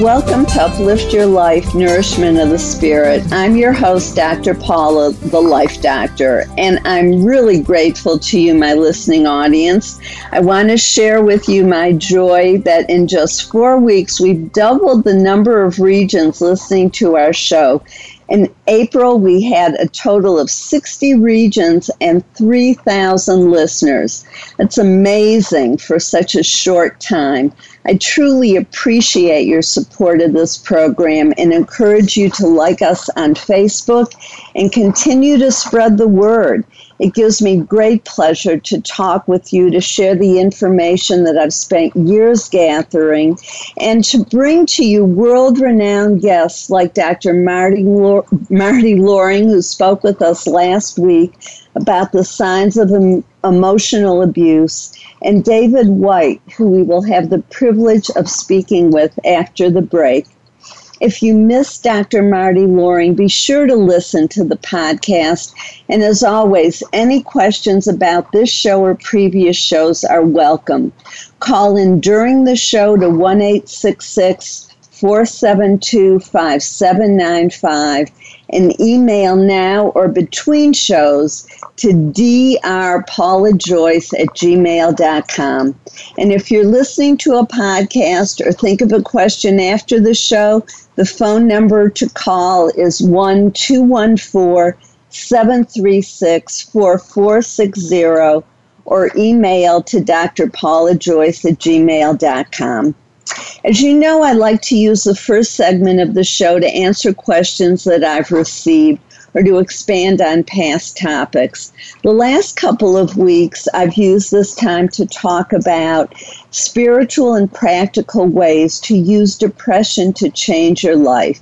Welcome to Uplift Your Life, Nourishment of the Spirit. I'm your host, Dr. Paula, the Life Doctor, and I'm really grateful to you, my listening audience. I want to share with you my joy that in just four weeks, we've doubled the number of regions listening to our show. In April, we had a total of 60 regions and 3,000 listeners. That's amazing for such a short time. I truly appreciate your support of this program and encourage you to like us on Facebook and continue to spread the word. It gives me great pleasure to talk with you, to share the information that I've spent years gathering, and to bring to you world renowned guests like Dr. Marti, Marti Loring, who spoke with us last week about the signs of emotional abuse, and David Whyte, who we will have the privilege of speaking with after the break. If you missed Dr. Marti Loring, be sure to listen to the podcast. And as always, any questions about this show or previous shows are welcome. Call in during the show to 1 472 5795 and email now or between shows to drpaulajoyce at gmail.com. And if you're listening to a podcast or think of a question after the show, the phone number to call is 1 736 4460 or email to drpaulajoyce at gmail.com. As you know, I like to use the first segment of the show to answer questions that I've received or to expand on past topics. The last couple of weeks, I've used this time to talk about spiritual and practical ways to use depression to change your life.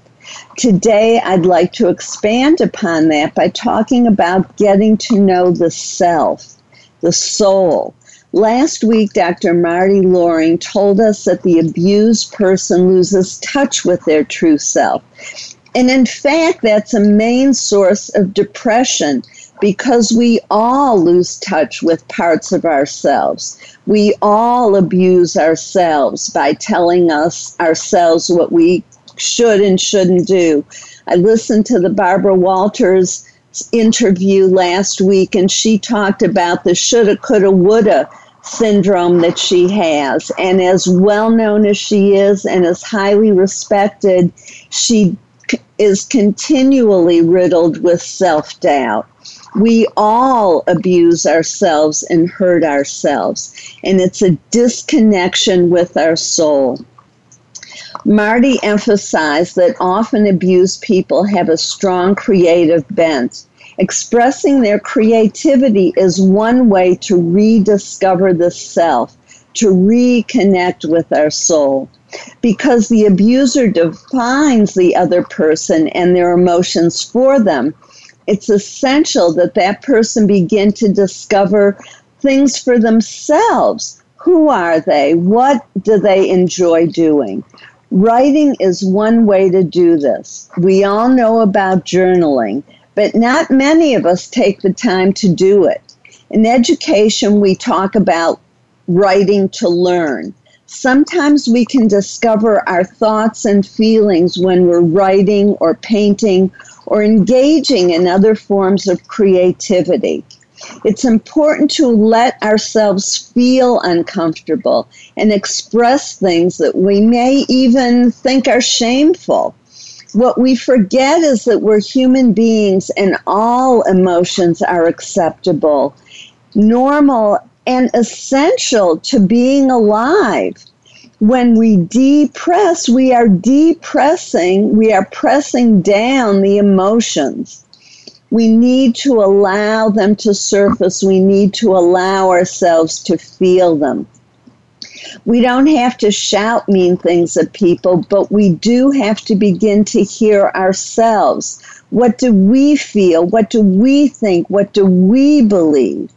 Today, I'd like to expand upon that by talking about getting to know the self, the soul. Last week, Dr. Marti Loring told us that the abused person loses touch with their true self. And in fact, that's a main source of depression because we all lose touch with parts of ourselves. We all abuse ourselves by telling us ourselves what we should and shouldn't do. I listened to the Barbara Walters interview last week and she talked about the shoulda, coulda, woulda syndrome that she has. And as well known as she is and as highly respected, she is continually riddled with self doubt. We all abuse ourselves and hurt ourselves, and it's a disconnection with our soul. Marti emphasized that often abused people have a strong creative bent Expressing their creativity is one way to rediscover the self, to reconnect with our soul. Because the abuser defines the other person and their emotions for them, it's essential that that person begin to discover things for themselves. Who are they? What do they enjoy doing? Writing is one way to do this. We all know about journaling but not many of us take the time to do it. In education, we talk about writing to learn. Sometimes we can discover our thoughts and feelings when we're writing or painting or engaging in other forms of creativity. It's important to let ourselves feel uncomfortable and express things that we may even think are shameful. What we forget is that we're human beings and all emotions are acceptable, normal, and essential to being alive. When we depress, we are depressing, we are pressing down the emotions. We need to allow them to surface. We need to allow ourselves to feel them. We don't have to shout mean things at people, but we do have to begin to hear ourselves. What do we feel? What do we think? What do we believe?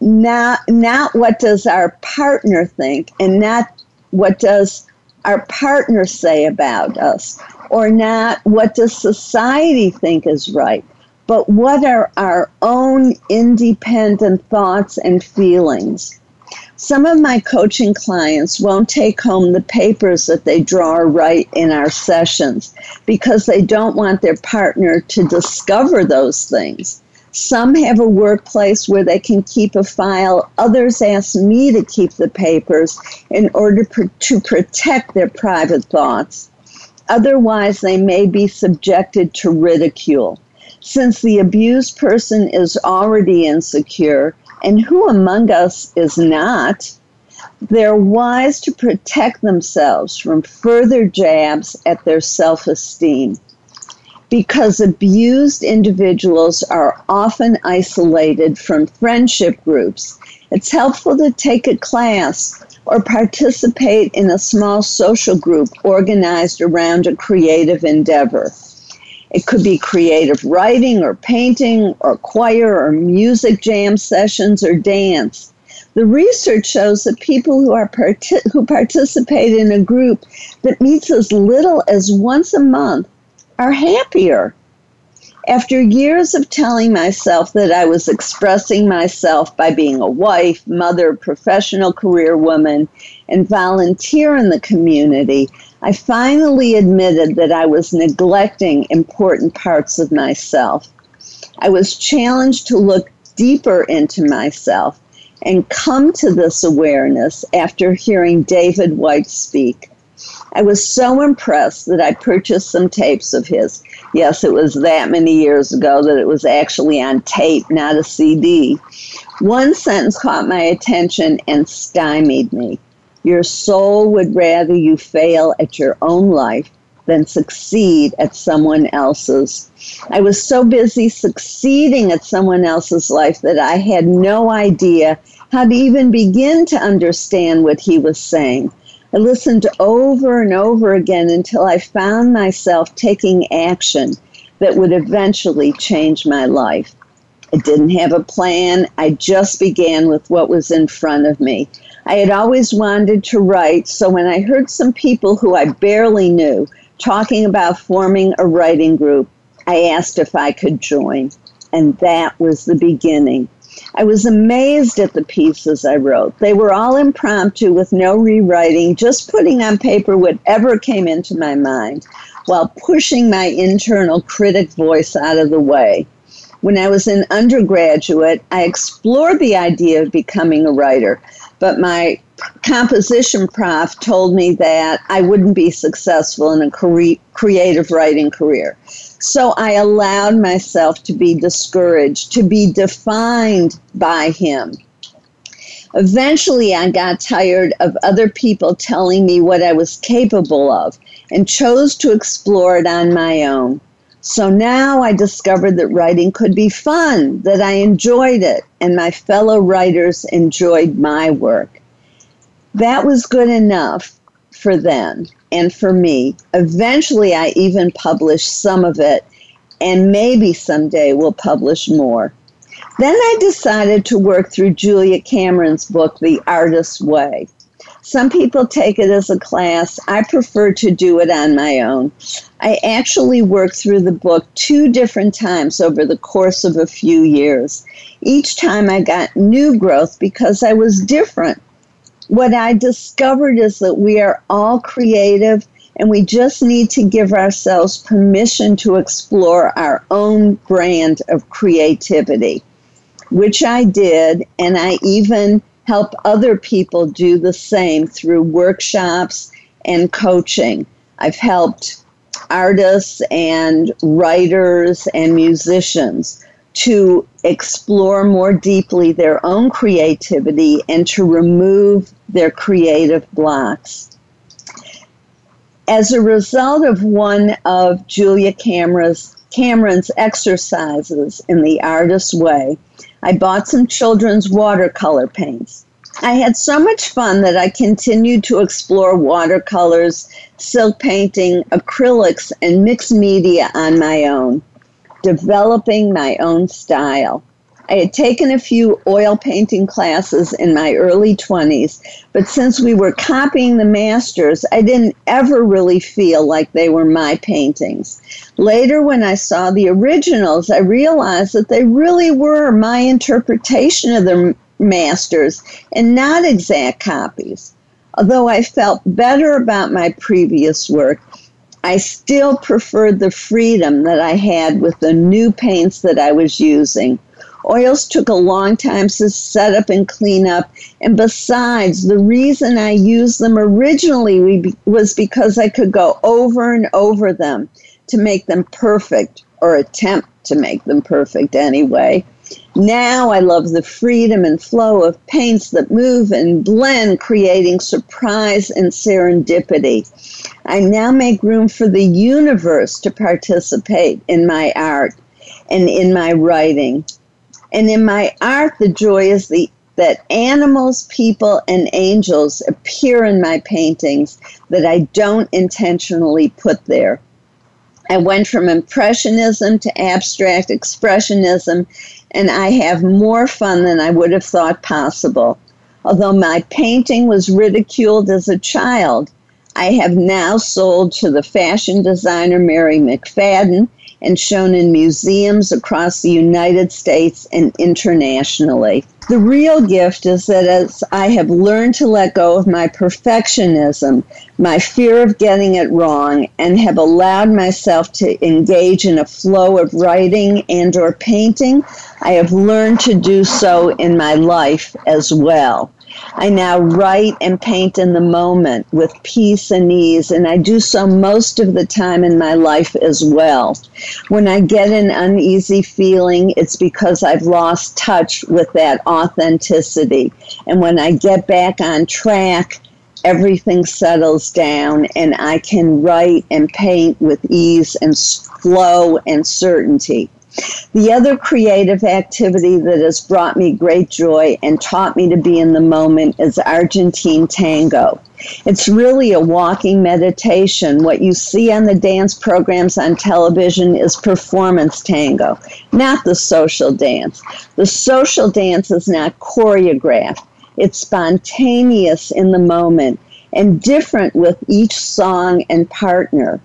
Not, not what does our partner think, and not what does our partner say about us, or not what does society think is right, but what are our own independent thoughts and feelings? Some of my coaching clients won't take home the papers that they draw or write in our sessions because they don't want their partner to discover those things. Some have a workplace where they can keep a file. Others ask me to keep the papers in order to protect their private thoughts. Otherwise, they may be subjected to ridicule. Since the abused person is already insecure, and who among us is not, they're wise to protect themselves from further jabs at their self esteem. Because abused individuals are often isolated from friendship groups, it's helpful to take a class or participate in a small social group organized around a creative endeavor. It could be creative writing or painting or choir or music jam sessions or dance. The research shows that people who are who participate in a group that meets as little as once a month are happier. After years of telling myself that I was expressing myself by being a wife, mother, professional career woman, and volunteer in the community, I finally admitted that I was neglecting important parts of myself. I was challenged to look deeper into myself and come to this awareness after hearing David Whyte speak. I was so impressed that I purchased some tapes of his. Yes, it was that many years ago that it was actually on tape, not a CD. One sentence caught my attention and stymied me. Your soul would rather you fail at your own life than succeed at someone else's. I was so busy succeeding at someone else's life that I had no idea how to even begin to understand what he was saying. I listened over and over again until I found myself taking action that would eventually change my life. I didn't have a plan. I just began with what was in front of me. I had always wanted to write, so when I heard some people who I barely knew talking about forming a writing group, I asked if I could join. And that was the beginning. I was amazed at the pieces I wrote. They were all impromptu with no rewriting, just putting on paper whatever came into my mind while pushing my internal critic voice out of the way. When I was an undergraduate, I explored the idea of becoming a writer, but my composition prof told me that I wouldn't be successful in a cre- creative writing career. So I allowed myself to be discouraged, to be defined by him. Eventually, I got tired of other people telling me what I was capable of and chose to explore it on my own. So now I discovered that writing could be fun, that I enjoyed it, and my fellow writers enjoyed my work. That was good enough for them and for me. Eventually, I even published some of it, and maybe someday we'll publish more. Then I decided to work through Julia Cameron's book, The Artist's Way. Some people take it as a class. I prefer to do it on my own. I actually worked through the book two different times over the course of a few years. Each time I got new growth because I was different. What I discovered is that we are all creative and we just need to give ourselves permission to explore our own brand of creativity, which I did, and I even help other people do the same through workshops and coaching. I've helped artists and writers and musicians to explore more deeply their own creativity and to remove their creative blocks as a result of one of Julia Cameron's, Cameron's exercises in the artist's way, I bought some children's watercolor paints. I had so much fun that I continued to explore watercolors, silk painting, acrylics, and mixed media on my own, developing my own style. I had taken a few oil painting classes in my early 20s, but since we were copying the masters, I didn't ever really feel like they were my paintings. Later, when I saw the originals, I realized that they really were my interpretation of the masters and not exact copies. Although I felt better about my previous work, I still preferred the freedom that I had with the new paints that I was using. Oils took a long time to set up and clean up. And besides, the reason I used them originally was because I could go over and over them to make them perfect or attempt to make them perfect anyway. Now I love the freedom and flow of paints that move and blend, creating surprise and serendipity. I now make room for the universe to participate in my art and in my writing. And in my art, the joy is the that animals, people, and angels appear in my paintings that I don't intentionally put there. I went from Impressionism to abstract Expressionism, and I have more fun than I would have thought possible. Although my painting was ridiculed as a child, I have now sold to the fashion designer Mary McFadden and shown in museums across the United States and internationally. The real gift is that as I have learned to let go of my perfectionism, my fear of getting it wrong, and have allowed myself to engage in a flow of writing and or painting, I have learned to do so in my life as well. I now write and paint in the moment with peace and ease, and I do so most of the time in my life as well. When I get an uneasy feeling, it's because I've lost touch with that authenticity. And when I get back on track, everything settles down and I can write and paint with ease and flow and certainty. The other creative activity that has brought me great joy and taught me to be in the moment is Argentine tango. It's really a walking meditation. What you see on the dance programs on television is performance tango, not the social dance. The social dance is not choreographed, it's spontaneous in the moment and different with each song and partner.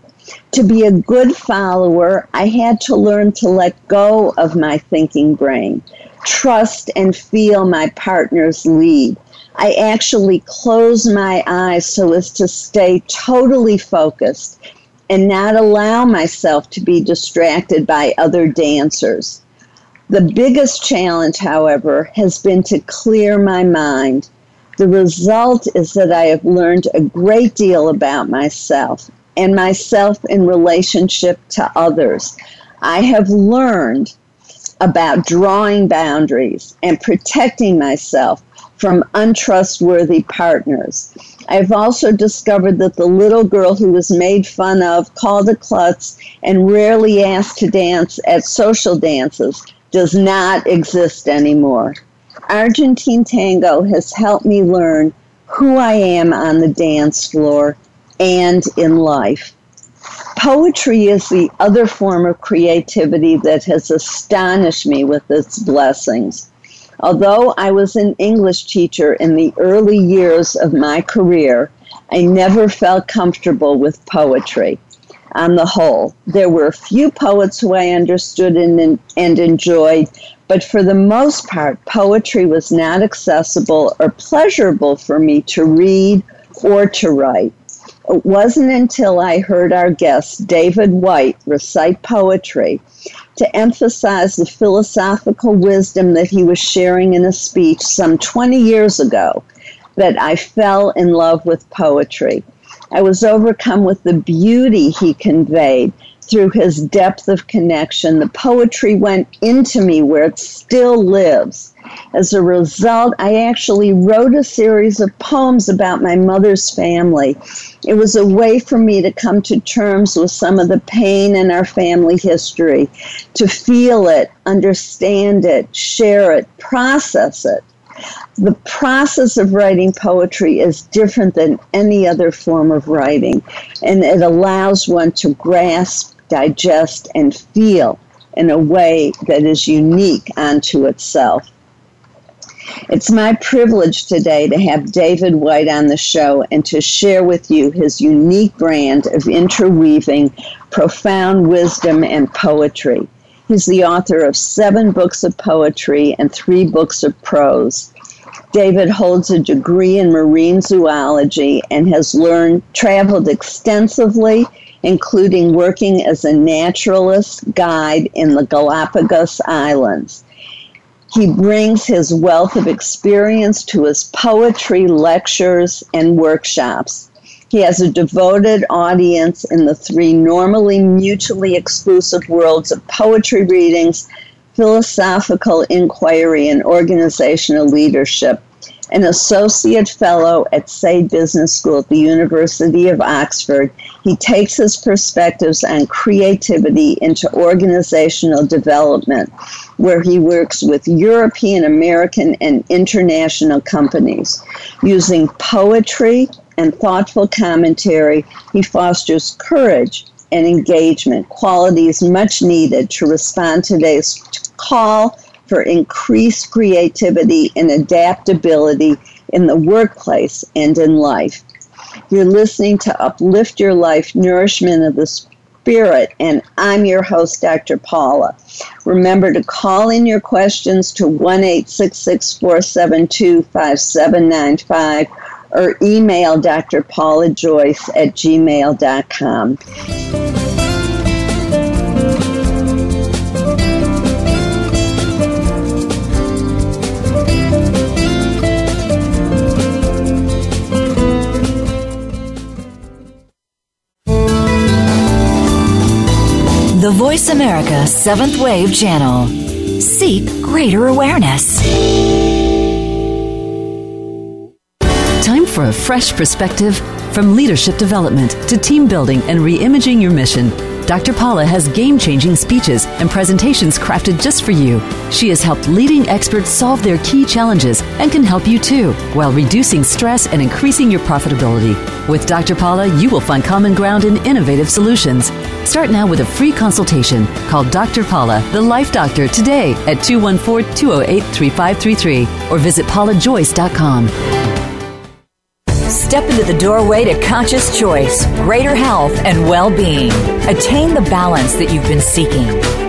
To be a good follower, I had to learn to let go of my thinking brain, trust and feel my partner's lead. I actually close my eyes so as to stay totally focused and not allow myself to be distracted by other dancers. The biggest challenge, however, has been to clear my mind. The result is that I have learned a great deal about myself and myself in relationship to others. I have learned about drawing boundaries and protecting myself from untrustworthy partners. I've also discovered that the little girl who was made fun of, called a klutz, and rarely asked to dance at social dances does not exist anymore. Argentine tango has helped me learn who I am on the dance floor and in life. Poetry is the other form of creativity that has astonished me with its blessings. Although I was an English teacher in the early years of my career, I never felt comfortable with poetry. on the whole. There were few poets who I understood and, and enjoyed, but for the most part, poetry was not accessible or pleasurable for me to read or to write. It wasn't until I heard our guest, David Whyte, recite poetry to emphasize the philosophical wisdom that he was sharing in a speech some 20 years ago that I fell in love with poetry. I was overcome with the beauty he conveyed through his depth of connection. The poetry went into me where it still lives. As a result, I actually wrote a series of poems about my mother's family. It was a way for me to come to terms with some of the pain in our family history, to feel it, understand it, share it, process it. The process of writing poetry is different than any other form of writing, and it allows one to grasp digest, and feel in a way that is unique unto itself. It's my privilege today to have David Whyte on the show and to share with you his unique brand of interweaving profound wisdom and poetry. He's the author of seven books of poetry and three books of prose. David holds a degree in marine zoology and has learned, traveled extensively including working as a naturalist guide in the Galapagos Islands. He brings his wealth of experience to his poetry lectures and workshops. He has a devoted audience in the three normally mutually exclusive worlds of poetry readings, philosophical inquiry, and organizational leadership an associate fellow at Said Business School at the University of Oxford. He takes his perspectives on creativity into organizational development, where he works with European, American, and international companies. Using poetry and thoughtful commentary, he fosters courage and engagement, qualities much needed to respond to today's call for increased creativity and adaptability in the workplace and in life. You're listening to Uplift Your Life Nourishment of the Spirit, and I'm your host, Dr. Paula. Remember to call in your questions to 1 472 5795 or email Dr. Paula Joyce at gmail.com. The Voice America Seventh Wave Channel. Seek greater awareness. Time for a fresh perspective from leadership development to team building and reimagining your mission. Dr. Paula has game changing speeches and presentations crafted just for you. She has helped leading experts solve their key challenges and can help you too, while reducing stress and increasing your profitability. With Dr. Paula, you will find common ground and innovative solutions. Start now with a free consultation. Call Dr. Paula, the Life Doctor, today at 214 208 3533 or visit paulajoyce.com. Step into the doorway to conscious choice, greater health, and well being. Attain the balance that you've been seeking.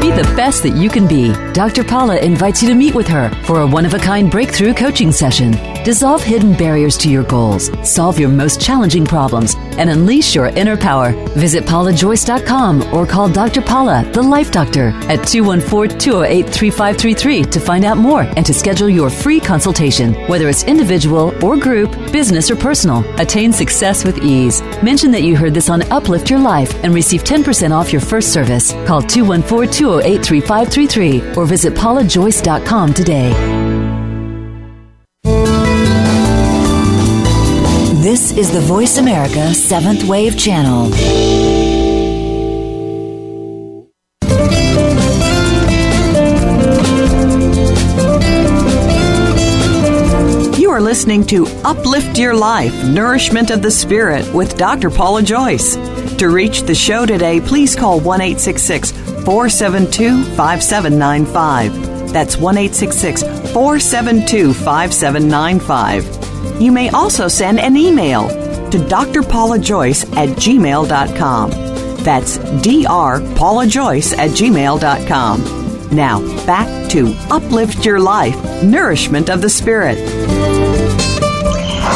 Be the best that you can be. Dr. Paula invites you to meet with her for a one of a kind breakthrough coaching session. Dissolve hidden barriers to your goals, solve your most challenging problems, and unleash your inner power. Visit paulajoyce.com or call Dr. Paula, the Life Doctor, at 214 208 3533 to find out more and to schedule your free consultation, whether it's individual or group, business or personal. Attain success with ease. Mention that you heard this on Uplift Your Life and receive 10% off your first service. Call 214 208 208 or visit paulajoyce.com today. This is the Voice America Seventh Wave Channel. You are listening to Uplift Your Life Nourishment of the Spirit with Dr. Paula Joyce. To reach the show today, please call 1 866 472 5795. That's 1 472 5795. You may also send an email to drpaulajoyce at gmail.com. That's drpaulajoyce at gmail.com. Now, back to Uplift Your Life Nourishment of the Spirit.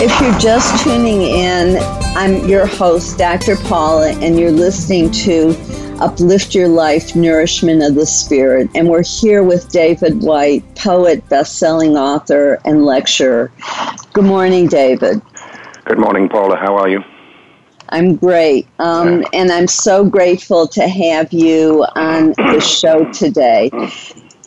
If you're just tuning in, I'm your host, Dr. Paula, and you're listening to Uplift Your Life Nourishment of the Spirit. And we're here with David Whyte, poet, best-selling author, and lecturer. Good morning, David. Good morning, Paula. How are you? I'm great. Um, and I'm so grateful to have you on the show today.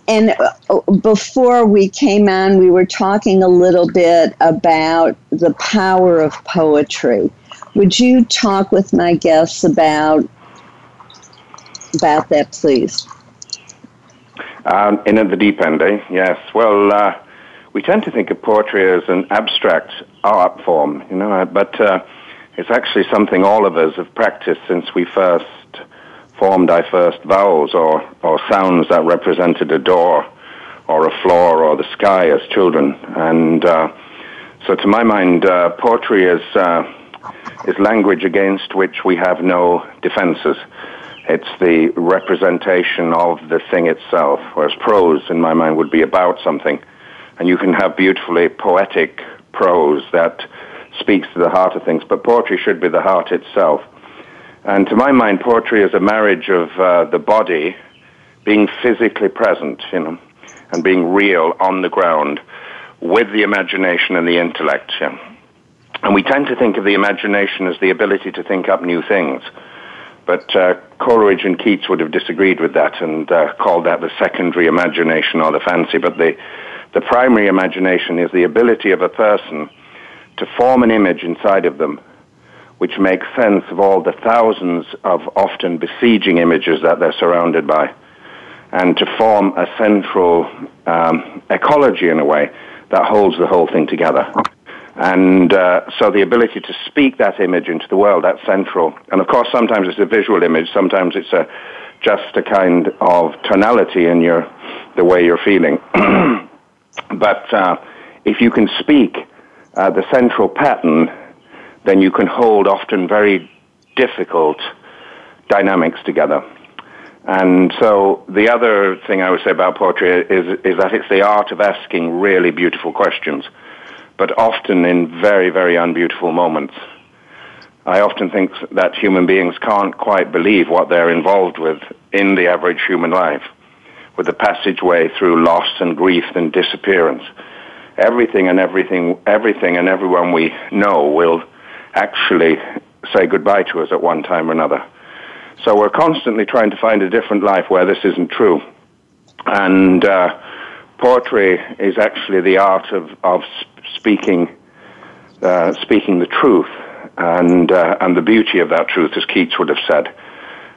And uh, before we came on, we were talking a little bit about the power of poetry. Would you talk with my guests about about that, please? Um, in at the deep end, eh? Yes. Well, uh, we tend to think of poetry as an abstract art form, you know, but uh, it's actually something all of us have practiced since we first formed our first vowels or, or sounds that represented a door or a floor or the sky as children. And uh, so, to my mind, uh, poetry is, uh, is language against which we have no defenses. It's the representation of the thing itself, whereas prose, in my mind, would be about something. And you can have beautifully poetic prose that speaks to the heart of things, but poetry should be the heart itself. And to my mind, poetry is a marriage of uh, the body being physically present, you know, and being real on the ground with the imagination and the intellect. Yeah. And we tend to think of the imagination as the ability to think up new things. But uh, Coleridge and Keats would have disagreed with that and uh, called that the secondary imagination or the fancy. But the, the primary imagination is the ability of a person to form an image inside of them which makes sense of all the thousands of often besieging images that they're surrounded by, and to form a central um, ecology in a way that holds the whole thing together. And uh, so the ability to speak that image into the world, that's central. And of course, sometimes it's a visual image, sometimes it's a, just a kind of tonality in your, the way you're feeling. but uh, if you can speak uh, the central pattern, then you can hold often very difficult dynamics together. And so the other thing I would say about poetry is, is that it's the art of asking really beautiful questions, but often in very, very unbeautiful moments. I often think that human beings can't quite believe what they're involved with in the average human life, with the passageway through loss and grief and disappearance everything and everything, everything and everyone we know will actually say goodbye to us at one time or another. So we're constantly trying to find a different life where this isn't true. And uh, poetry is actually the art of, of speaking, uh, speaking the truth and, uh, and the beauty of that truth, as Keats would have said,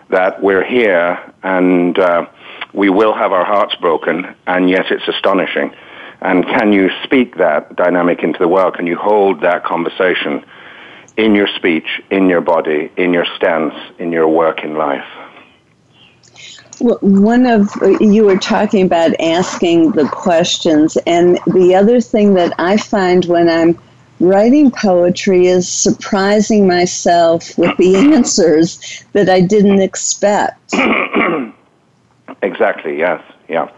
that we're here and uh, we will have our hearts broken, and yet it's astonishing and can you speak that dynamic into the world? Can you hold that conversation in your speech, in your body, in your stance, in your work in life? One of you were talking about asking the questions, and the other thing that I find when I'm writing poetry is surprising myself with the answers that I didn't expect. exactly. Yes. Yeah.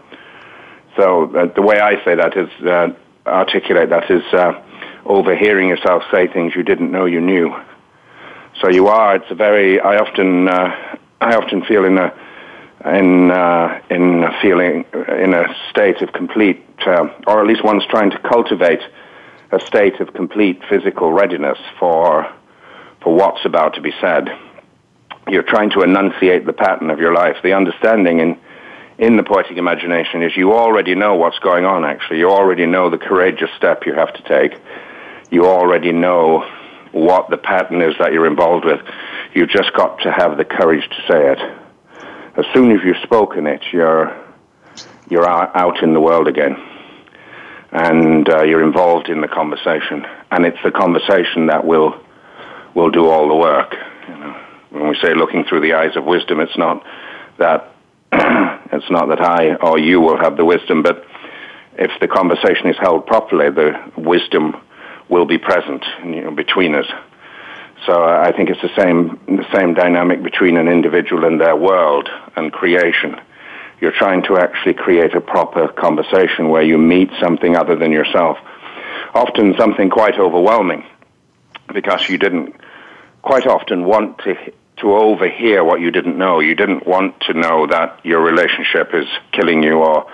So uh, the way I say that is uh, articulate that is uh, overhearing yourself say things you didn't know you knew. So you are. It's a very. I often. Uh, I often feel in a in uh, in a feeling in a state of complete, uh, or at least one's trying to cultivate a state of complete physical readiness for for what's about to be said. You're trying to enunciate the pattern of your life, the understanding in in the poetic imagination is you already know what's going on, actually. You already know the courageous step you have to take. You already know what the pattern is that you're involved with. You've just got to have the courage to say it. As soon as you've spoken it, you're, you're out in the world again. and uh, you're involved in the conversation, and it's the conversation that will will do all the work. You know, when we say looking through the eyes of wisdom, it's not that it's not that I or you will have the wisdom, but if the conversation is held properly, the wisdom will be present you know, between us. So I think it's the same the same dynamic between an individual and their world and creation. You're trying to actually create a proper conversation where you meet something other than yourself. Often something quite overwhelming because you didn't quite often want to to overhear what you didn't know. You didn't want to know that your relationship is killing you or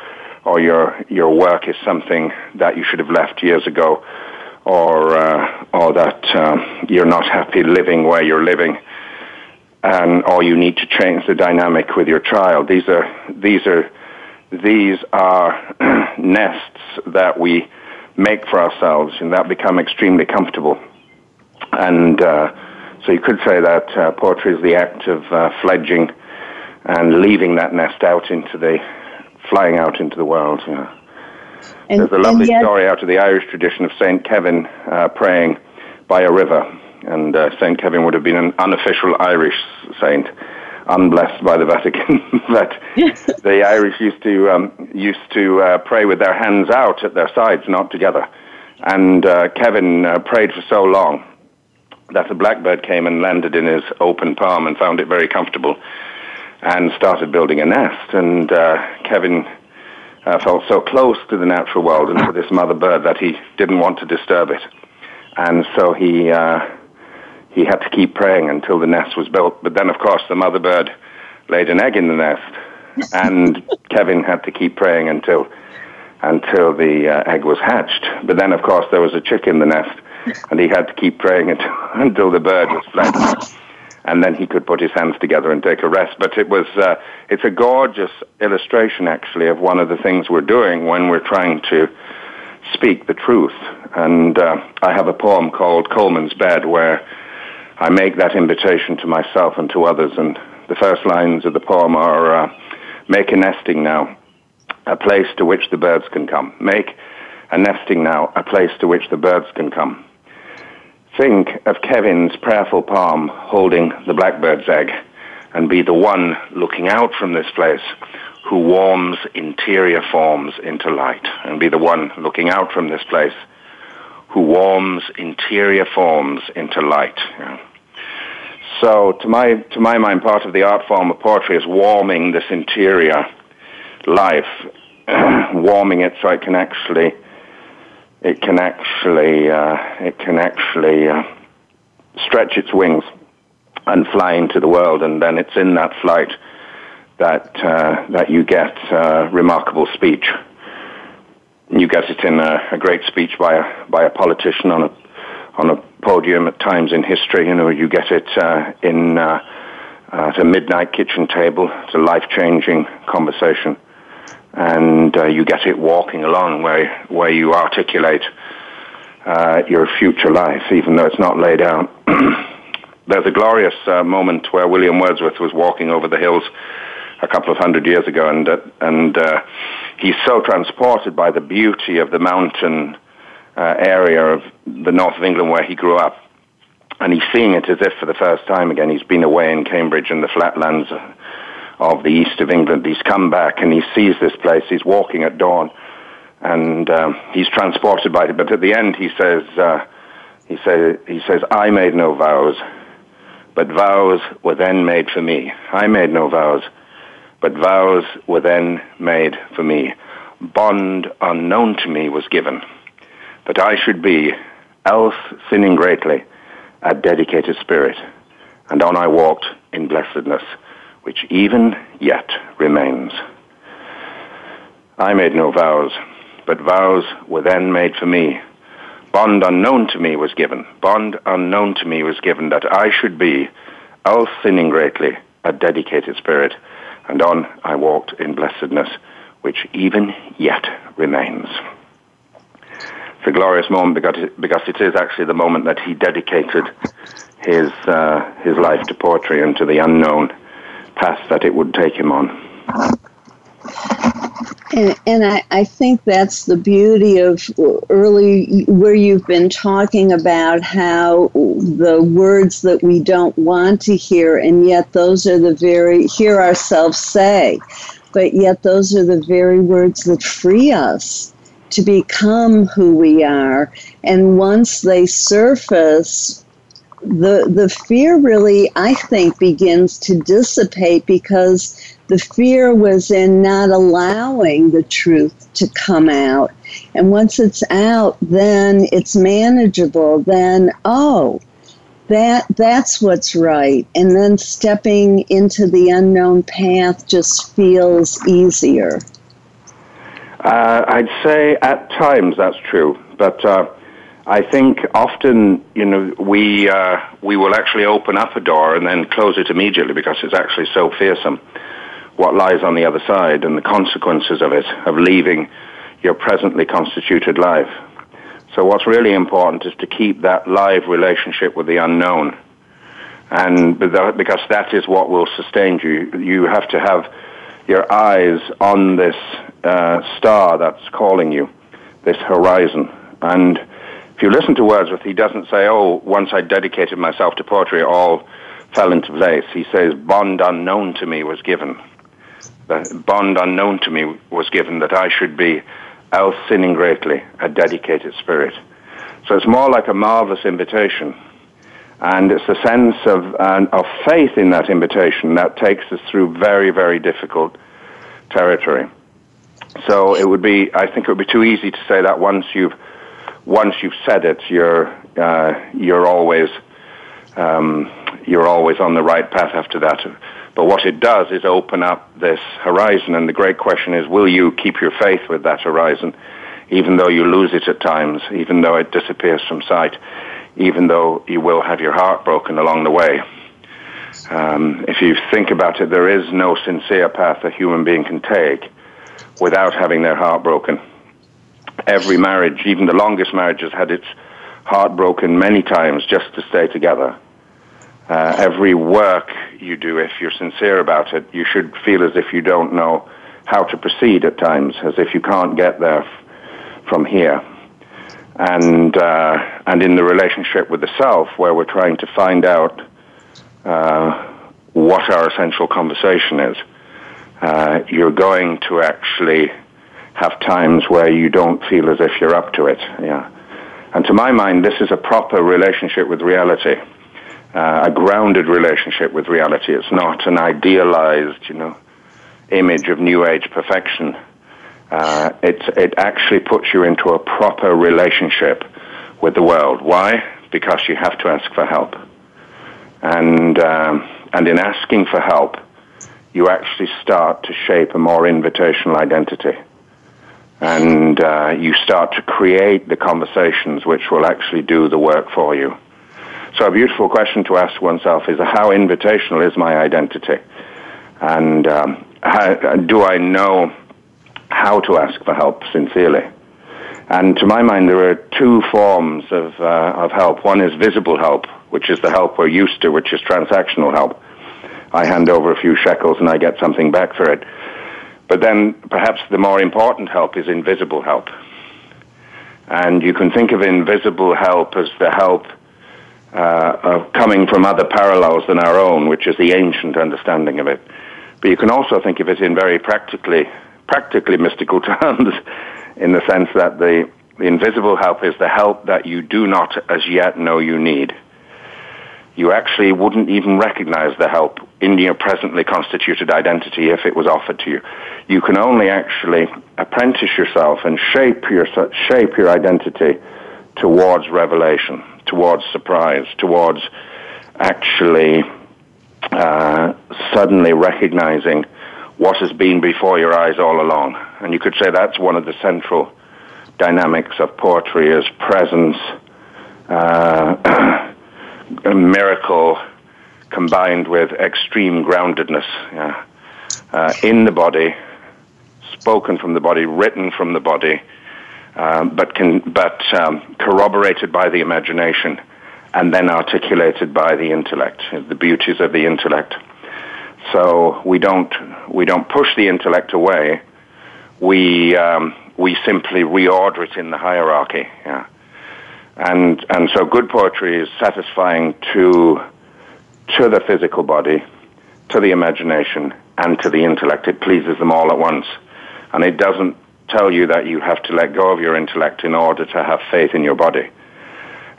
or your your work is something that you should have left years ago or uh, or that uh, you're not happy living where you're living, and or you need to change the dynamic with your child. These are these are these are nests that we make for ourselves, and that become extremely comfortable. And uh, so you could say that uh, poetry is the act of uh, fledging and leaving that nest out into the flying out into the world. And, There's a lovely yet, story out of the Irish tradition of Saint Kevin uh, praying by a river, and uh, Saint Kevin would have been an unofficial Irish saint, unblessed by the Vatican. but the Irish used to um, used to uh, pray with their hands out at their sides, not together. And uh, Kevin uh, prayed for so long that a blackbird came and landed in his open palm and found it very comfortable and started building a nest. And uh, Kevin uh, felt so close to the natural world and to this mother bird that he didn't want to disturb it. And so he, uh, he had to keep praying until the nest was built. But then, of course, the mother bird laid an egg in the nest, and Kevin had to keep praying until, until the uh, egg was hatched. But then, of course, there was a chick in the nest, and he had to keep praying until, until the bird was fledged and then he could put his hands together and take a rest. But it was, uh, it's a gorgeous illustration actually of one of the things we're doing when we're trying to speak the truth. And uh, I have a poem called Coleman's Bed where I make that invitation to myself and to others. And the first lines of the poem are, uh, make a nesting now, a place to which the birds can come. Make a nesting now, a place to which the birds can come. Think of Kevin's prayerful palm holding the blackbird's egg and be the one looking out from this place who warms interior forms into light and be the one looking out from this place who warms interior forms into light. So to my, to my mind, part of the art form of poetry is warming this interior life, warming it so it can actually it can actually uh, it can actually uh, stretch its wings and fly into the world, and then it's in that flight that uh, that you get uh, remarkable speech. You get it in a, a, great speech by a by a politician on a on a podium at times in history. You know, you get it uh, in uh, at a midnight kitchen table. It's a life changing conversation and uh, you get it walking along where where you articulate uh, your future life, even though it's not laid out. There's a glorious uh, moment where William Wordsworth was walking over the hills a couple of hundred years ago, and uh, and uh, he's so transported by the beauty of the mountain uh, area of the north of England where he grew up, and he's seeing it as if for the first time again. He's been away in Cambridge and the flatlands of the east of England. He's come back and he sees this place. He's walking at dawn, and um, he's transported by it. But at the end, he says, uh, he says, he says, I made no vows, but vows were then made for me. I made no vows, but vows were then made for me. Bond unknown to me was given, that I should be, else sinning greatly, a dedicated spirit. And on I walked in blessedness which even yet remains. I made no vows, but vows were then made for me. Bond unknown to me was given. Bond unknown to me was given that I should be, else sinning greatly, a dedicated spirit. And on I walked in blessedness, which even yet remains. It's a glorious moment because because it is actually the moment that he dedicated his, uh, his life to poetry and to the unknown path that it would take him on. And, and I, I think that's the beauty of early, where you've been talking about how the words that we don't want to hear, and yet those are the very, hear ourselves say, but yet those are the very words that free us to become who we are. And once they surface, the the fear really I think begins to dissipate because the fear was in not allowing the truth to come out. And once it's out, then it's manageable. Then, oh, that that's what's right. And then stepping into the unknown path just feels easier. Uh, I'd say at times that's true, but uh, I think often, you know, we uh, we will actually open up a door and then close it immediately because it's actually so fearsome what lies on the other side and the consequences of it, of leaving your presently constituted life. So what's really important is to keep that live relationship with the unknown. And because that is what will sustain you, you have to have your eyes on this uh, star that's calling you, this horizon. And if you listen to Wordsworth, he doesn't say, oh, once I dedicated myself to poetry, all fell into place. He says, bond unknown to me was given the bond unknown to me was given that I should be, else sinning greatly, a dedicated spirit. So it's more like a marvelous invitation. And it's the sense of, of faith in that invitation that takes us through very, very difficult territory. So it would be, I think it would be too easy to say that once you've, once you've said it, you're, uh, you're always, um, you're always on the right path after that. But what it does is open up this horizon, and the great question is, will you keep your faith with that horizon, even though you lose it at times, even though it disappears from sight, even though you will have your heart broken along the way? Um, if you think about it, there is no sincere path a human being can take without having their heart broken. Every marriage, even the longest marriage, has had its heart broken many times just to stay together. Uh, every work you do, if you're sincere about it, you should feel as if you don't know how to proceed at times, as if you can't get there f- from here. And uh, and in the relationship with the self, where we're trying to find out uh, what our essential conversation is, uh, you're going to actually have times where you don't feel as if you're up to it. Yeah. And to my mind, this is a proper relationship with reality uh, a grounded relationship with reality. It's not an idealized, you know, image of New Age perfection. Uh, it, it actually puts you into a proper relationship with the world. Why? Because you have to ask for help. And, um, and in asking for help, you actually start to shape a more invitational identity. And uh, you start to create the conversations which will actually do the work for you. So a beautiful question to ask oneself is how invitational is my identity? And um, how, do I know how to ask for help sincerely? And to my mind, there are two forms of, uh, of help. One is visible help, which is the help we're used to, which is transactional help. I hand over a few shekels and I get something back for it. But then perhaps the more important help is invisible help. And you can think of invisible help as the help uh, coming from other parallels than our own, which is the ancient understanding of it. But you can also think of it in very practically, practically mystical terms, in the sense that the, the invisible help is the help that you do not as yet know you need. You actually wouldn't even recognize the help in your presently constituted identity if it was offered to you. You can only actually apprentice yourself and shape your, shape your identity towards revelation towards surprise, towards actually uh, suddenly recognizing what has been before your eyes all along. And you could say that's one of the central dynamics of poetry is presence, uh, miracle combined with extreme groundedness. Yeah. Uh, in the body, spoken from the body, written from the body, um, but can, but um, corroborated by the imagination and then articulated by the intellect, the beauties of the intellect. So we don't we don't push the intellect away. we um, we simply reorder it in the hierarchy. Yeah, and and so good poetry is satisfying to to the physical body, to the imagination, and to the intellect. It pleases them all at once, and it doesn't tell you that you have to let go of your intellect in order to have faith in your body.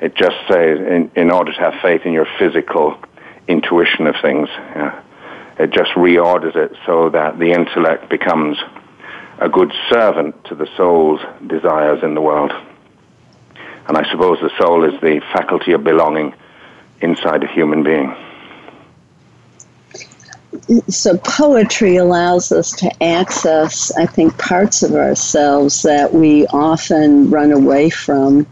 It just says in, in order to have faith in your physical intuition of things. Yeah. It just reorders it so that the intellect becomes a good servant to the soul's desires in the world. And I suppose the soul is the faculty of belonging inside a human being. So, poetry allows us to access, I think, parts of ourselves that we often run away from.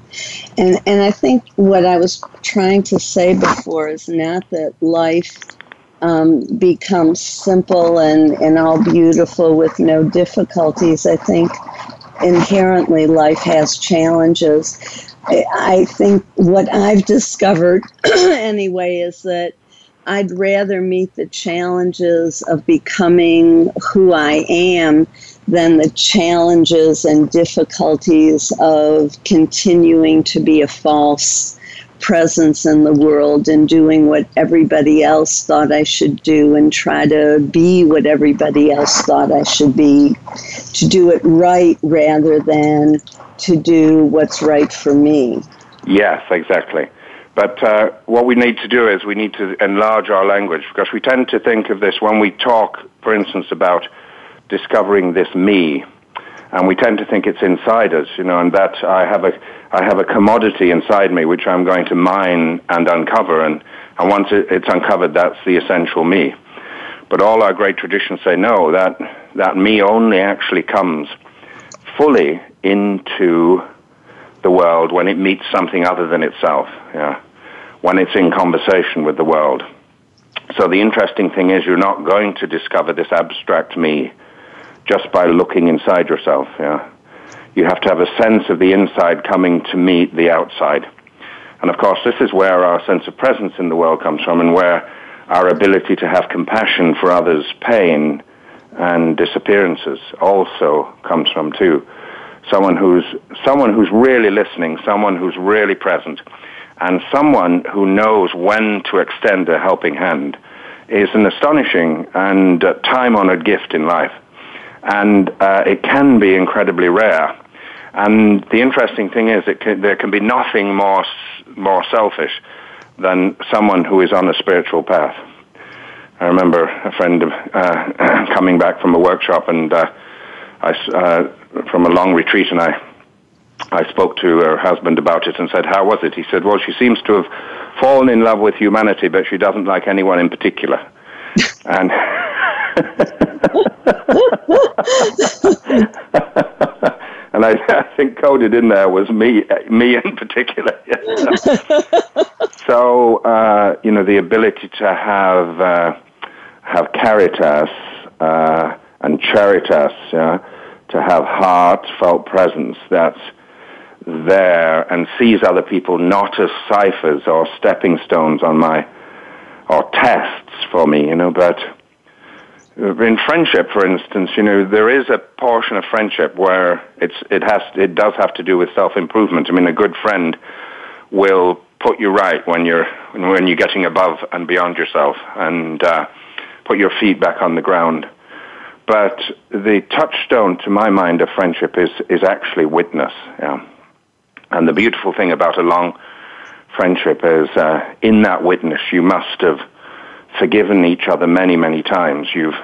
And, and I think what I was trying to say before is not that life um, becomes simple and, and all beautiful with no difficulties. I think inherently life has challenges. I, think what I've discovered, anyway, is that I'd rather meet the challenges of becoming who I am than the challenges and difficulties of continuing to be a false presence in the world and doing what everybody else thought I should do and try to be what everybody else thought I should be, to do it right rather than to do what's right for me. Yes, exactly. But uh, what we need to do is we need to enlarge our language because we tend to think of this when we talk, for instance, about discovering this me, and we tend to think it's inside us, you know, and that I have a I have a commodity inside me which I'm going to mine and uncover, and and once it's uncovered, that's the essential me. But all our great traditions say no, that that me only actually comes fully into the world when it meets something other than itself. Yeah when it's in conversation with the world. So the interesting thing is you're not going to discover this abstract me just by looking inside yourself. Yeah? You have to have a sense of the inside coming to meet the outside. And of course, this is where our sense of presence in the world comes from and where our ability to have compassion for others' pain and disappearances also comes from too. Someone who's, someone who's really listening, someone who's really present and someone who knows when to extend a helping hand is an astonishing and uh, time-honored gift in life. And uh, it can be incredibly rare. And the interesting thing is, it can, there can be nothing more, more selfish than someone who is on a spiritual path. I remember a friend uh, coming back from a workshop and uh, I, uh, from a long retreat, and I I spoke to her husband about it and said, How was it? He said, Well, she seems to have fallen in love with humanity, but she doesn't like anyone in particular. and. and I, I, think coded in there was me, me in particular. so, uh, you know, the ability to have uh, have caritas uh, and charitas, to have heartfelt presence. That's there and sees other people not as ciphers or stepping stones on my or tests for me, you know, but in friendship, for instance, you know, there is a portion of friendship where it's it has it does have to do with self improvement. I mean, a good friend will put you right when you're when you're getting above and beyond yourself, and uh, put your feet back on the ground. But the touchstone, to my mind, of friendship is is actually witness. Yeah. And the beautiful thing about a long friendship is uh, in that witness you must have forgiven each other many, many times. You've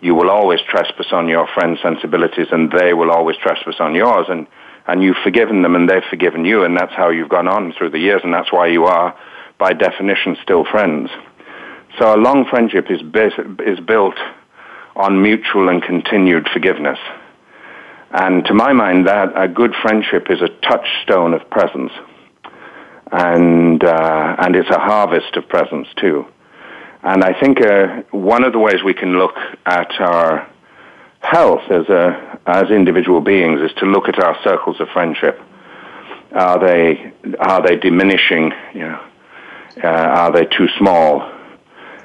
you will always trespass on your friend's sensibilities and they will always trespass on yours and and you've forgiven them and they've forgiven you and that's how you've gone on through the years and that's why you are by definition still friends. So a long friendship is is built on mutual and continued forgiveness. And to my mind, that a good friendship is a touchstone of presence, and uh, and it's a harvest of presence too. And I think uh, one of the ways we can look at our health as a as individual beings is to look at our circles of friendship. Are they are they diminishing? You know, uh, are they too small?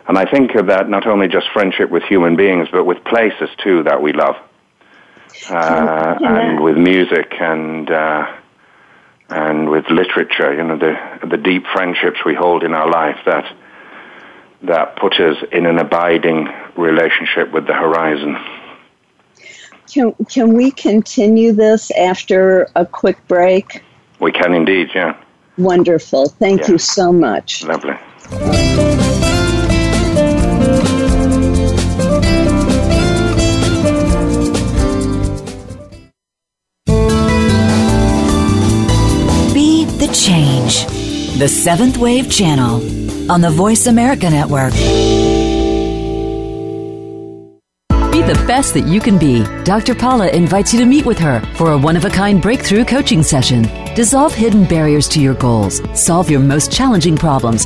And I think of that not only just friendship with human beings, but with places too that we love uh, and with music and uh, and with literature. You know, the the deep friendships we hold in our life that that put us in an abiding relationship with the horizon. Can can we continue this after a quick break? We can indeed, yeah. Wonderful. Thank yeah. you so much. Lovely. Be the change. The Seventh Wave Channel on the Voice America Network Be the best that you can be, Dr. Paula invites you to meet with her for a one of a kind breakthrough coaching session. Dissolve hidden barriers to your goals, solve your most challenging problems,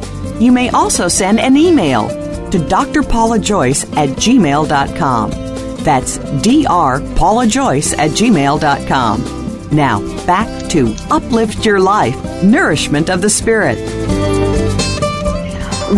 you may also send an email to drpaulajoyce at gmail.com. That's drpaulajoyce at gmail.com. Now, back to Uplift Your Life Nourishment of the Spirit.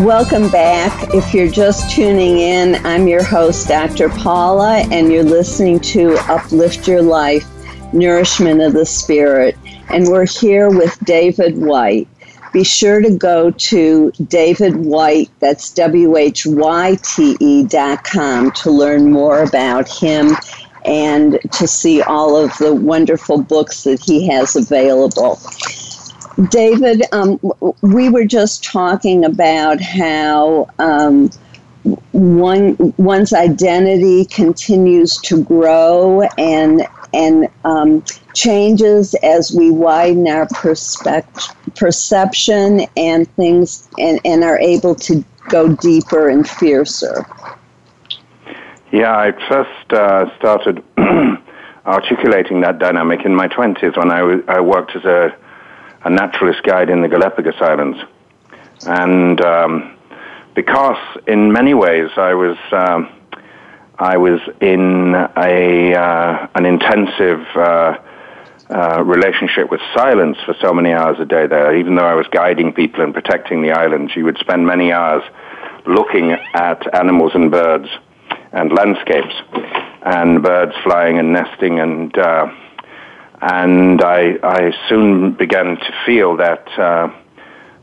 Welcome back. If you're just tuning in, I'm your host, Dr. Paula, and you're listening to Uplift Your Life Nourishment of the Spirit. And we're here with David Whyte be sure to go to David Whyte, that's W H Y T E dot com, to learn more about him and to see all of the wonderful books that he has available. David, um, we were just talking about how um, one one's identity continues to grow and and um, changes as we widen our perspective perception and things and, and are able to go deeper and fiercer. Yeah, I first uh, started articulating that dynamic in my 20s when I, w- I worked as a, a naturalist guide in the Galapagos Islands. And um, because in many ways I was, um, I was in a, uh, an intensive uh, uh, relationship with silence for so many hours a day there. Even though I was guiding people and protecting the island, you would spend many hours looking at animals and birds and landscapes and birds flying and nesting and uh, and I, I soon began to feel that uh,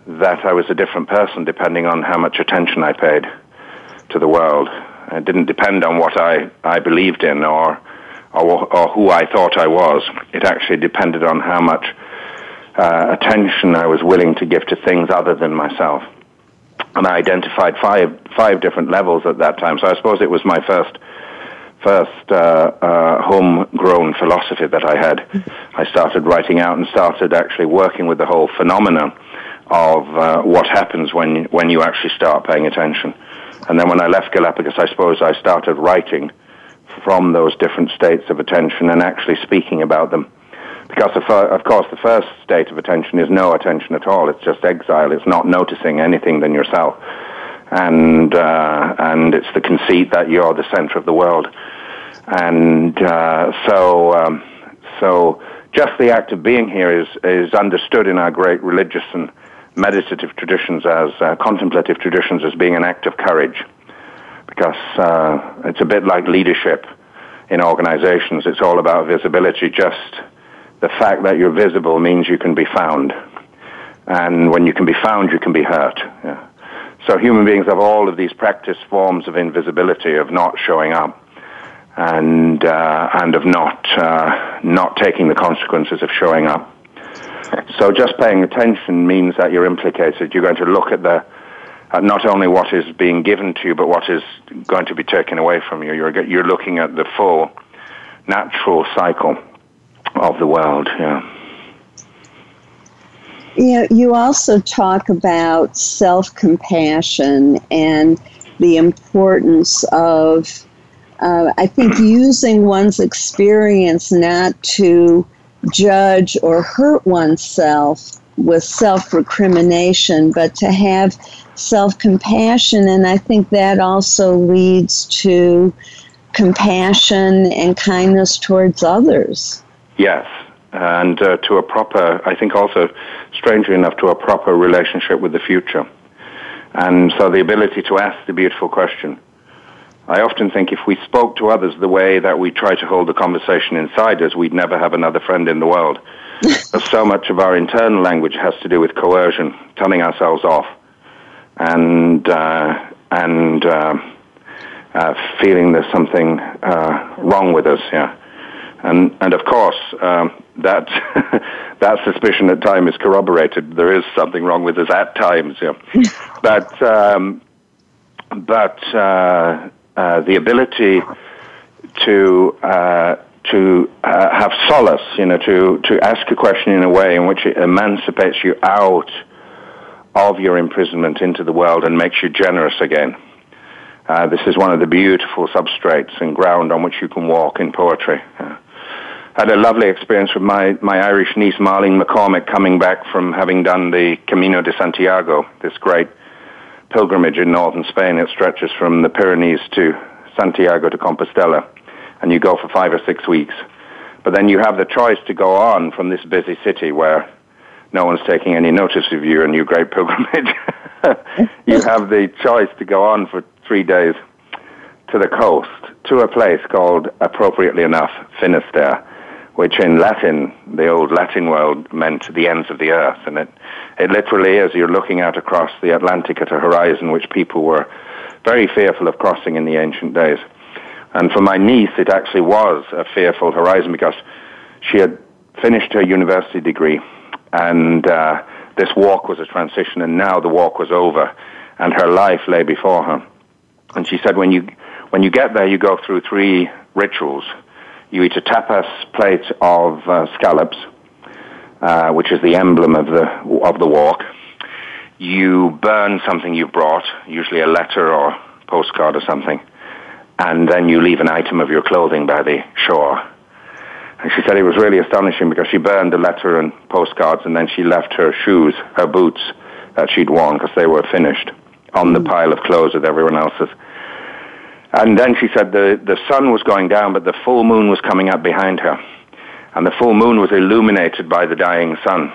that I was a different person depending on how much attention I paid to the world. It didn't depend on what I, I believed in or or, or who I thought I was. It actually depended on how much uh, attention I was willing to give to things other than myself. And I identified five five different levels at that time. So I suppose it was my first first uh, uh, homegrown philosophy that I had. I started writing out and started actually working with the whole phenomenon of uh, what happens when when you actually start paying attention. And then when I left Galapagos, I suppose I started writing from those different states of attention and actually speaking about them. Because, of course, the first state of attention is no attention at all. It's just exile. It's not noticing anything than yourself. And, uh, and it's the conceit that you're the center of the world. And uh, so, um, so just the act of being here is, is understood in our great religious and meditative traditions as uh, contemplative traditions as being an act of courage because uh, it's a bit like leadership in organizations. It's all about visibility. Just the fact that you're visible means you can be found. And when you can be found, you can be hurt. Yeah. So human beings have all of these practice forms of invisibility, of not showing up and uh, and of not uh, not taking the consequences of showing up. So just paying attention means that you're implicated. You're going to look at the at not only what is being given to you, but what is going to be taken away from you. You're you're looking at the full natural cycle of the world. Yeah. You know, you also talk about self compassion and the importance of uh, I think using one's experience not to judge or hurt oneself with self recrimination, but to have self compassion. And I think that also leads to compassion and kindness towards others. Yes. And uh, to a proper, I think also, strangely enough, to a proper relationship with the future. And so the ability to ask the beautiful question I often think if we spoke to others the way that we try to hold the conversation inside us, we'd never have another friend in the world. so much of our internal language has to do with coercion, telling ourselves off, and uh, and uh, uh, feeling there's something uh, wrong with us. Yeah, and and of course um, that that suspicion at times is corroborated. There is something wrong with us at times. Yeah, but um, but uh, the ability to uh, to uh, have solace, you know, to to ask a question in a way in which it emancipates you out of your imprisonment into the world and makes you generous again. Uh, this is one of the beautiful substrates and ground on which you can walk in poetry. Uh, I had a lovely experience with my, my Irish niece, Marlene McCormick, coming back from having done the Camino de Santiago, this great pilgrimage in northern Spain. It stretches from the Pyrenees to Santiago de Compostela, and you go for five or six weeks. But then you have the choice to go on from this busy city where no one's taking any notice of you and your great pilgrimage. you have the choice to go on for three days to the coast, to a place called, appropriately enough, Finisterre, which in Latin, the old Latin world, meant the ends of the earth. And it, it literally as you're looking out across the Atlantic at a horizon which people were very fearful of crossing in the ancient days. And for my niece, it actually was a fearful horizon because she had finished her university degree and uh, this walk was a transition and now the walk was over and her life lay before her. And she said when you, when you get there, you go through three rituals. You eat a tapas plate of uh, scallops, uh, which is the emblem of the of the walk. You burn something you brought, usually a letter or postcard or something, and then you leave an item of your clothing by the shore. And she said it was really astonishing because she burned the letter and postcards, and then she left her shoes, her boots that she'd worn because they were finished on the pile of clothes with everyone else's. And then she said the, the sun was going down, but the full moon was coming up behind her. And the full moon was illuminated by the dying sun.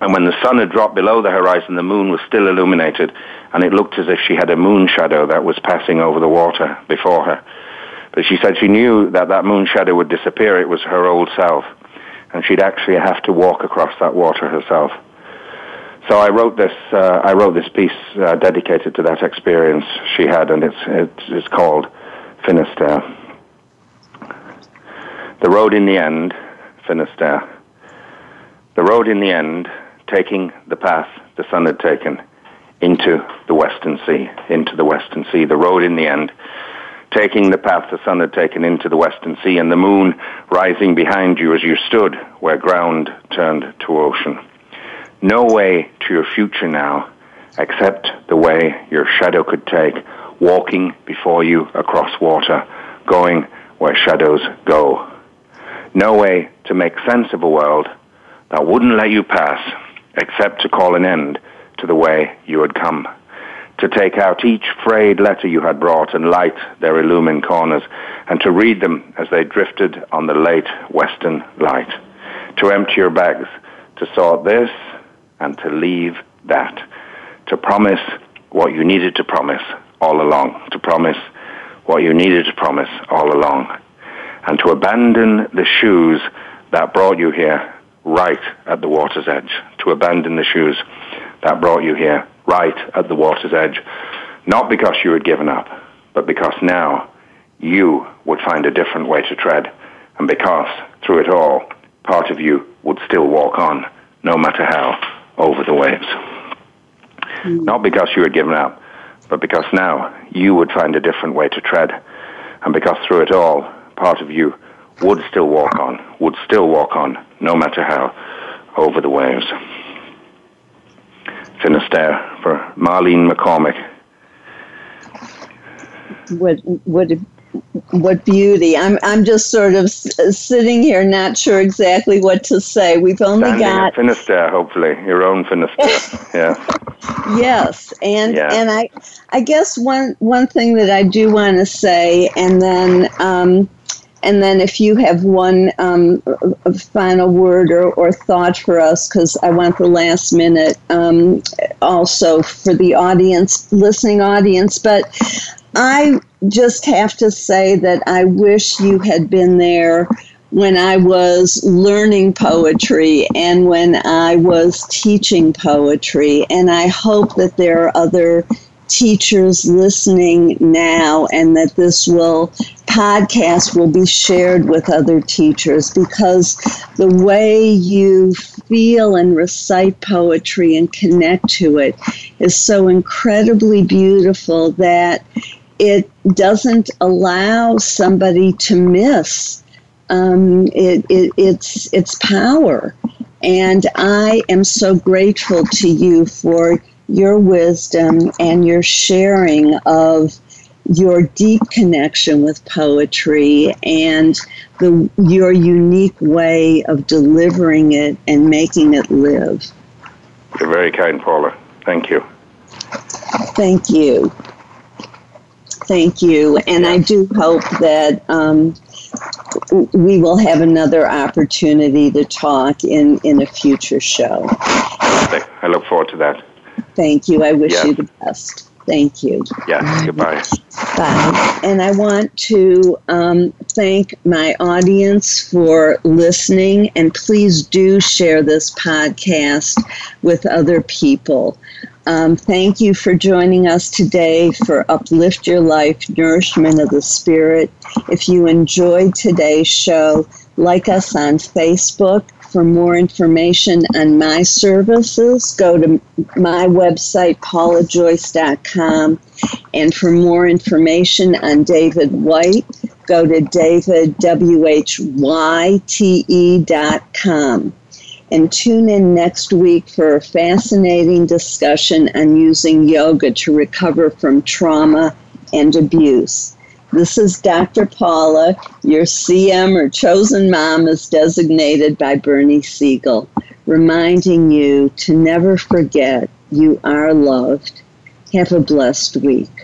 And when the sun had dropped below the horizon, the moon was still illuminated, and it looked as if she had a moon shadow that was passing over the water before her. But she said she knew that that moon shadow would disappear. It was her old self. And she'd actually have to walk across that water herself. So I wrote this. Uh, I wrote this piece uh, dedicated to that experience she had, and it's it's, it's called Finisterre. The road in the end, Finisterre. The road in the end, taking the path the sun had taken into the Western Sea, into the Western Sea. The road in the end, taking the path the sun had taken into the Western Sea, and the moon rising behind you as you stood where ground turned to ocean no way to your future now except the way your shadow could take, walking before you across water, going where shadows go. No way to make sense of a world that wouldn't let you pass except to call an end to the way you had come. To take out each frayed letter you had brought and light their illumined corners, and to read them as they drifted on the late western light to empty your bags, to sort this and to leave that, to promise what you needed to promise all along, to promise what you needed to promise all along, and to abandon the shoes that brought you here right at the water's edge, to abandon the shoes that brought you here right at the water's edge, not because you had given up, but because now you would find a different way to tread, and because through it all, part of you would still walk on, no matter how, over the waves. Mm. Not because you had given up, but because now you would find a different way to tread, and because through it all, part of you would still walk on, would still walk on, no matter how, over the waves. Finisterre for Marlene McCormick. What, what what beauty! I'm I'm just sort of sitting here, not sure exactly what to say. We've only Standing got Finisterre, hopefully your own Finisterre. yeah. Yes, and yeah. and I I guess one one thing that I do want to say, and then. Um, and then, if you have one um, final word or, or thought for us, because I want the last minute um, also for the audience, listening audience. But I just have to say that I wish you had been there when I was learning poetry and when I was teaching poetry. And I hope that there are other teachers listening now and that this will podcast will be shared with other teachers because the way you feel and recite poetry and connect to it is so incredibly beautiful that it doesn't allow somebody to miss um, it, it, its its power. And I am so grateful to you for your wisdom and your sharing of your deep connection with poetry and the, your unique way of delivering it and making it live. You're very kind, Paula. Thank you. Thank you. Thank you. And I do hope that um, we will have another opportunity to talk in, in a future show. I look forward to that. Thank you. I wish yeah. you the best. Thank you. Yeah, goodbye. Bye. And I want to um, thank my audience for listening, and please do share this podcast with other people. Um, thank you for joining us today for Uplift Your Life Nourishment of the Spirit. If you enjoyed today's show, like us on Facebook. For more information on my services, go to my website, paulajoyce.com. And for more information on David Whyte, go to davidwhyte.com and tune in next week for a fascinating discussion on using yoga to recover from trauma and abuse. This is Dr. Paula, your CM or chosen mom as designated by Bernie Siegel, reminding you to never forget you are loved. Have a blessed week.